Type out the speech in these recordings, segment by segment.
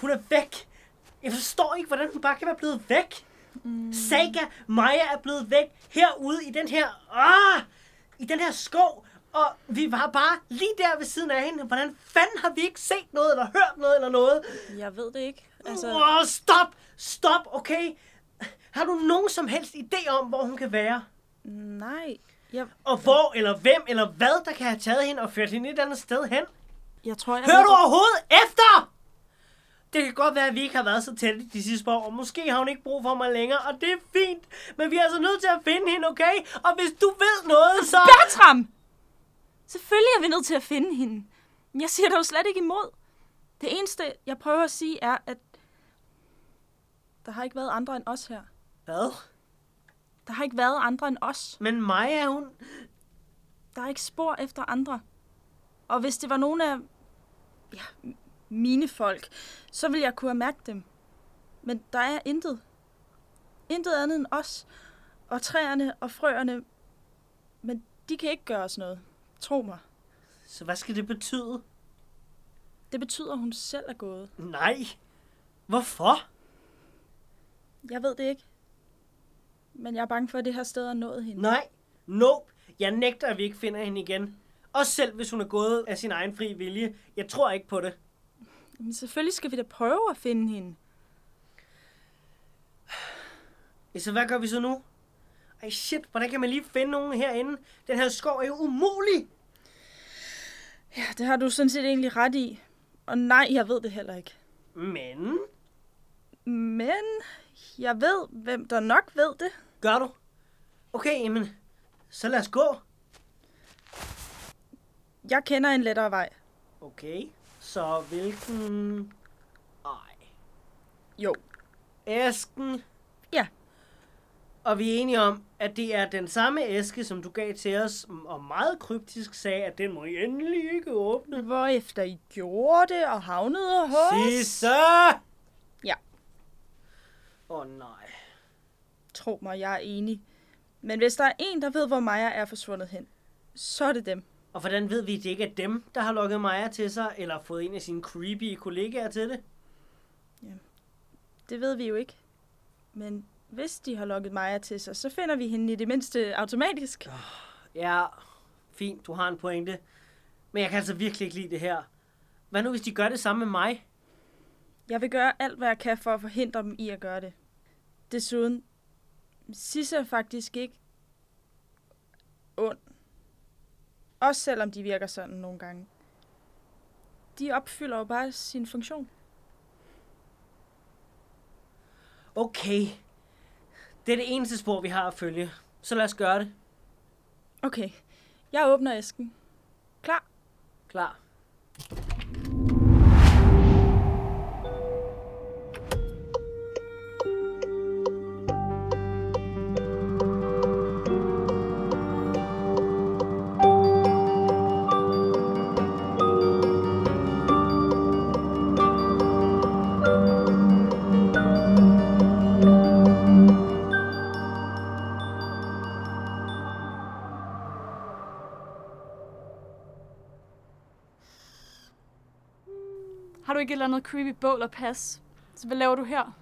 Hun er væk. Jeg forstår ikke, hvordan hun bare kan være blevet væk. Mm. Saga, Maja er blevet væk herude i den her... Ah, I den her skov. Og vi var bare lige der ved siden af hende. Hvordan fanden har vi ikke set noget, eller hørt noget, eller noget? Jeg ved det ikke. Altså... Oh, stop! Stop, okay? Har du nogen som helst idé om, hvor hun kan være? nej. Jeg, Og hvor, eller hvem, eller hvad, der kan have taget hende og ført hende et andet sted hen? jeg tror, jeg Hører du det. overhovedet efter? Det kan godt være, at vi ikke har været så tætte de sidste par år, og måske har hun ikke brug for mig længere, og det er fint. Men vi er altså nødt til at finde hende, okay? Og hvis du ved noget, så... Bertram! Selvfølgelig er vi nødt til at finde hende. Men jeg siger det jo slet ikke imod. Det eneste, jeg prøver at sige, er, at der har ikke været andre end os her. Hvad? Der har ikke været andre end os. Men Maja, hun... Der er ikke spor efter andre. Og hvis det var nogen af ja, mine folk, så ville jeg kunne have mærket dem. Men der er intet. Intet andet end os. Og træerne og frøerne. Men de kan ikke gøre os noget. Tro mig. Så hvad skal det betyde? Det betyder, at hun selv er gået. Nej. Hvorfor? Jeg ved det ikke. Men jeg er bange for, at det her sted er nået hende. Nej. Nope. Jeg nægter, at vi ikke finder hende igen. Også selv, hvis hun er gået af sin egen fri vilje. Jeg tror ikke på det. Men selvfølgelig skal vi da prøve at finde hende. Så hvad gør vi så nu? Ej shit, hvordan kan man lige finde nogen herinde? Den her skov er jo umulig. Ja, det har du sådan set egentlig ret i. Og nej, jeg ved det heller ikke. Men, Men jeg ved, hvem der nok ved det. gør du? Okay, jamen, så lad os gå. Jeg kender en lettere vej. Okay, så hvilken... Ej, Jo. æsken. Ja. Og vi er enige om, at det er den samme æske, som du gav til os, og meget kryptisk sagde, at den må I endelig ikke åbne. Hvorefter I gjorde det og havnede hos... Sisse! Ja. Åh oh, nej. Tro mig, jeg er enig. Men hvis der er en, der ved, hvor Maja er forsvundet hen, så er det dem. Og hvordan ved vi, at det ikke er dem, der har lukket Maja til sig, eller fået en af sine creepy kollegaer til det? Det ved vi jo ikke. Men hvis de har lukket Maja til sig, så finder vi hende i det mindste automatisk. Ja, fint, du har en pointe. Men jeg kan altså virkelig ikke lide det her. Hvad nu, hvis de gør det samme med mig? Jeg vil gøre alt, hvad jeg kan for at forhindre dem i at gøre det. Desuden, Sisse er faktisk ikke ond. Også selvom de virker sådan nogle gange. De opfylder jo bare sin funktion. Okay. Det er det eneste spor, vi har at følge. Så lad os gøre det. Okay, jeg åbner æsken. Klar? Klar. Ikke et eller andet creepy bål at passe? Så hvad laver du her?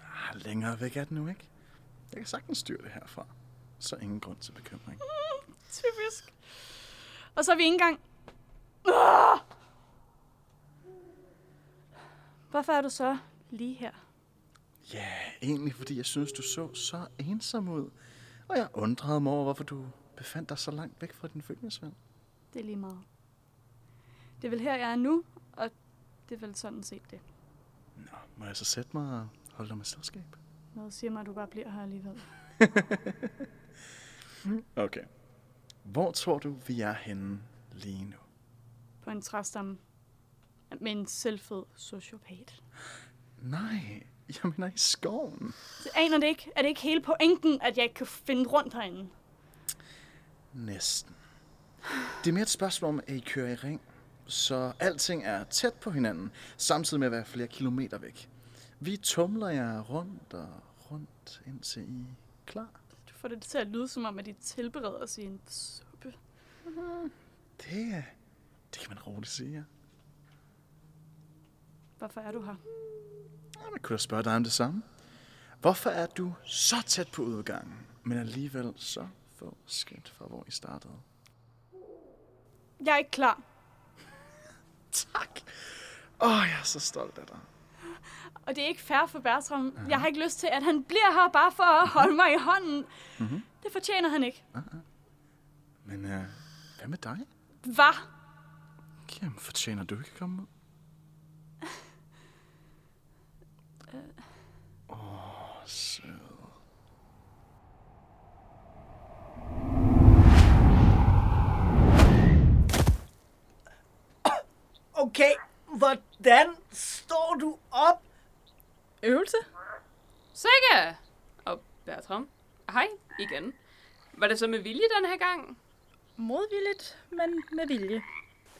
Ah, længere væk er den nu ikke. Jeg kan sagtens styre det herfra. Så ingen grund til bekymring. Typisk. Og så er vi ikke engang... Ah! Hvorfor er du så lige her? Ja, egentlig fordi jeg synes, du så så ensom ud. Og jeg undrede mig over, hvorfor du befandt dig så langt væk fra din følgesvend. Det er lige meget. Det er vel her, jeg er nu, og det er vel sådan set det. Nå, må jeg så sætte mig og holde dig med selskab? Noget siger mig, at du bare bliver her alligevel. Okay. Hvor tror du, vi er henne lige nu? På en træstamme med en selvfed sociopat. Nej, jeg mener i skoven. Så aner det ikke. Er det ikke hele pointen, at jeg ikke kan finde rundt herinde? Næsten. Det er mere et spørgsmål om, at I kører i ring. Så alting er tæt på hinanden, samtidig med at være flere kilometer væk. Vi tumler jer rundt og rundt, indtil I er klar. Du får det til at lyde som om, at de tilbereder os i en suppe. Det, er- det kan man roligt sige, ja. Hvorfor er du her? Jeg kunne da spørge dig om det samme. Hvorfor er du så tæt på udgangen, men alligevel så få skridt fra, hvor I startede? Jeg er ikke klar. Tak. Åh, oh, jeg er så stolt af dig. Og det er ikke fair for Bertram. Jeg har ikke lyst til, at han bliver her bare for at holde mig i hånden. Mhm. Det fortjener han ikke. Men uh, hvad med dig? Hvad? Jamen, fortjener du ikke at komme ud? Åh, oh, sød. Okay, hvordan står du op? Øvelse? Sikke! Og Bertram. Hej igen. Var det så med vilje den her gang? Modvilligt, men med vilje.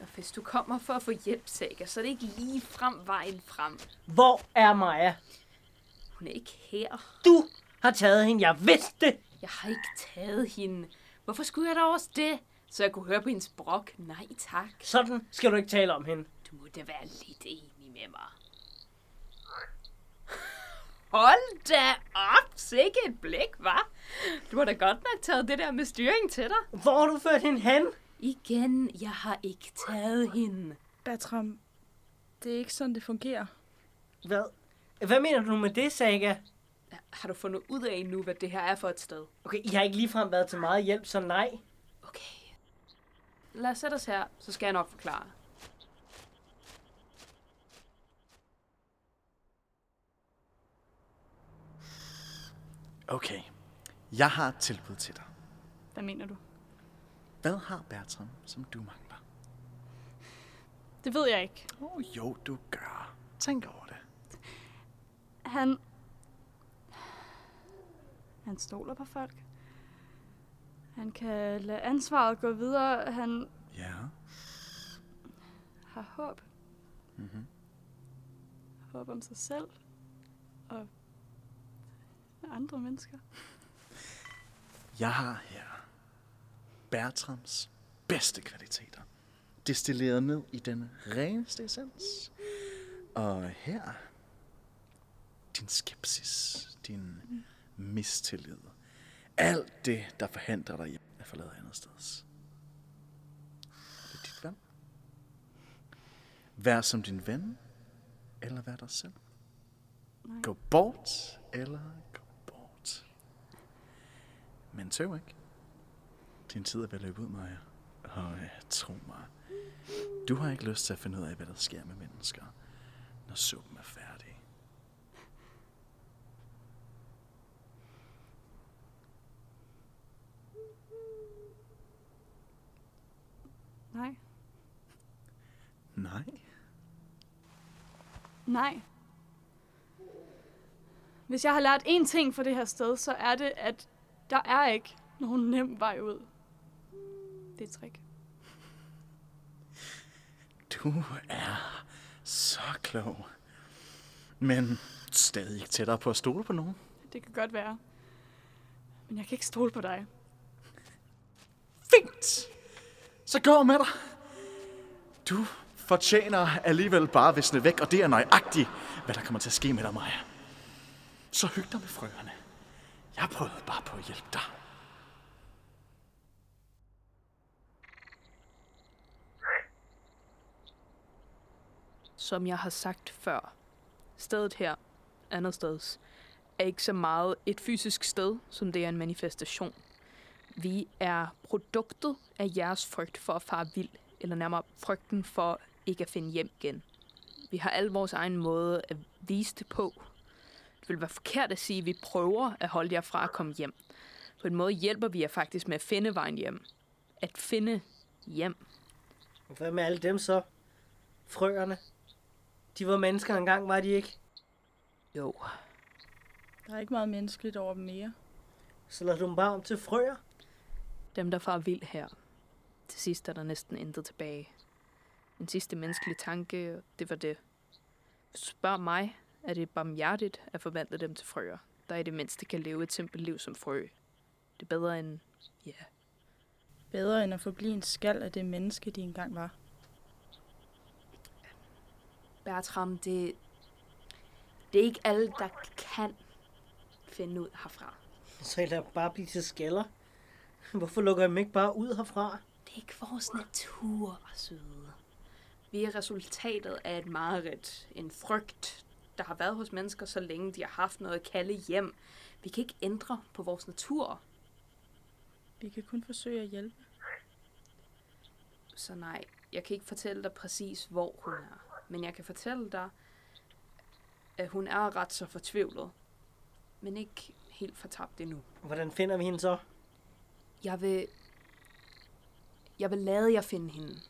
Og hvis du kommer for at få hjælp, Saga, så er det ikke lige frem vejen frem. Hvor er Maja? Hun er ikke her. Du har taget hende, jeg vidste det. Jeg har ikke taget hende. Hvorfor skulle jeg da også det? Så jeg kunne høre på hendes brok. Nej tak. Sådan skal du ikke tale om hende. Du må da være lidt enig med mig. Hold da op, sikke et blik, var. Du har da godt nok taget det der med styring til dig. Hvor har du ført hende hen? Igen, jeg har ikke taget hende. Bertram, det er ikke sådan, det fungerer. Hvad? Hvad mener du med det, Saga? Har du fundet ud af nu, hvad det her er for et sted? Okay, I har ikke ligefrem været til meget hjælp, så nej. Okay. Lad os sætte os her, så skal jeg nok forklare. Okay, jeg har et tilbud til dig. Hvad mener du? Hvad har Bertram, som du mangler? Det ved jeg ikke. Oh, jo, du gør. Tænk over det. Han... Han stoler på folk. Han kan lade ansvaret gå videre. Han Ja. har håb. Mm-hmm. Håb om sig selv. Og andre mennesker. Jeg har her Bertrams bedste kvaliteter. Destilleret ned i den reneste essens. Og her din skepsis, din mistillid. Alt det, der forhindrer dig i at forlade andet sted. Det er dit valg. Vær som din ven, eller vær dig selv. Nej. Gå bort, eller gå. Men tøv ikke. Din tid er ved at løbe ud, Maja. Og øh, tro mig, du har ikke lyst til at finde ud af, hvad der sker med mennesker, når suppen er færdig. Nej. Nej. Nej. Hvis jeg har lært én ting fra det her sted, så er det, at der er ikke nogen nem vej ud. Det er et trick. Du er så klog. Men stadig ikke tættere på at stole på nogen. Det kan godt være. Men jeg kan ikke stole på dig. Fint! Så gå med dig. Du fortjener alligevel bare at visne væk, og det er nøjagtigt, hvad der kommer til at ske med dig, Maja. Så hyg dig med frøerne. Jeg prøvede bare på at hjælpe dig. Som jeg har sagt før, stedet her, andet steds, er ikke så meget et fysisk sted, som det er en manifestation. Vi er produktet af jeres frygt for at fare vild, eller nærmere frygten for ikke at finde hjem igen. Vi har al vores egen måde at vise det på. Det vil være forkert at sige, at vi prøver at holde jer fra at komme hjem. På en måde hjælper vi jer faktisk med at finde vejen hjem. At finde hjem. Hvad med alle dem så? Frøerne? De var mennesker engang, var de ikke? Jo, Der er ikke meget menneskeligt over dem mere. Så lader du dem bare om til frøer? Dem, der far vild her. Til sidst er der næsten intet tilbage. En sidste menneskelig tanke, og det var det. Hvis du spørger mig, er det barmhjertigt at forvandle dem til frøer, der i det mindste kan leve et simpelt liv som frø. Det er bedre end, ja, Bedre end at forblive en skal af det menneske, de engang var. Bertram, det, det er ikke alle, der kan finde ud herfra. Så lad bare blive til skaller. Hvorfor lukker jeg dem ikke bare ud herfra? Det er ikke vores natur, søde. Vi er resultatet af et mareridt, en frygt, der har været hos mennesker, så længe de har haft noget at kalde hjem. Vi kan ikke ændre på vores natur. Vi kan kun forsøge at hjælpe. Så nej, jeg kan ikke fortælle dig præcis, hvor hun er. Men jeg kan fortælle dig, at hun er ret så fortvivlet. Men ikke helt fortabt endnu. Hvordan finder vi hende så? Jeg vil... Jeg vil lade jer finde hende.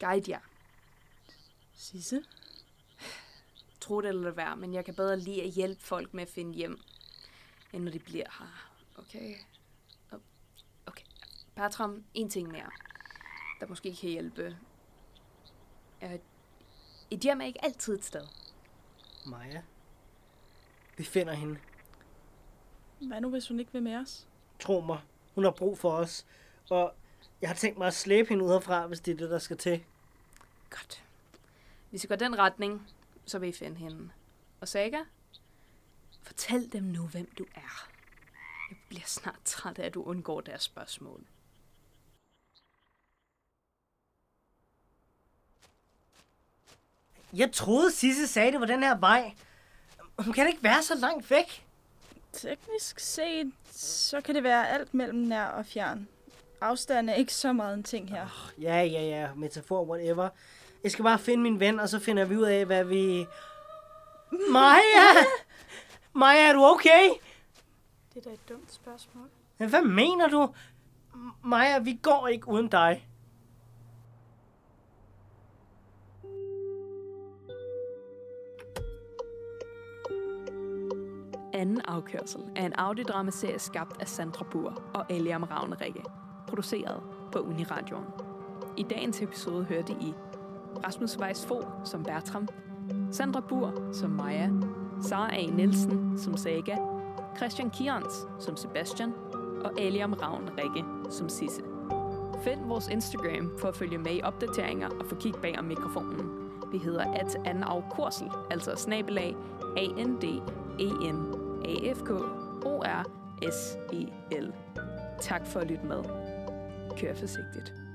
Guide jer. Sisse? Tro det eller være, men jeg kan bedre lide at hjælpe folk med at finde hjem, end når de bliver her. Okay? Okay. Bertram, en ting mere, der måske kan hjælpe. Er, et hjem er ikke altid et sted. Maja. Vi finder hende. Hvad nu, hvis hun ikke vil med os? Tro mig. Hun har brug for os. Og jeg har tænkt mig at slæbe hende ud herfra, hvis det er det, der skal til. Godt. Hvis I går den retning, så vil I finde hende. Og Saga, fortæl dem nu, hvem du er. Jeg bliver snart træt af, at du undgår deres spørgsmål. Jeg troede, Sisse sagde, det var den her vej. Hun kan ikke være så langt væk. Teknisk set, så kan det være alt mellem nær og fjern. Afstand er ikke så meget en ting her. Ja, ja, ja. Metafor, whatever. Jeg skal bare finde min ven, og så finder vi ud af, hvad vi... Maja! Maja, er du okay? Det er da et dumt spørgsmål. Men Hvad mener du? Maja, vi går ikke uden dig. Anden afkørsel er en audiodramaserie skabt af Sandra Bur og Eliam Ravnerikke, produceret på Uniradioen. I dagens episode hørte I Rasmus Weiss Fogh som Bertram, Sandra Bur som Maja, Sara A. Nielsen som Saga, Christian Kians som Sebastian og Aliam Ravn Rikke som Sisse. Find vores Instagram for at følge med i opdateringer og få kig bag om mikrofonen. Vi hedder at anden afkursel, altså snabelag a n d e n a f k o r s e l Tak for at lytte med. Kør forsigtigt.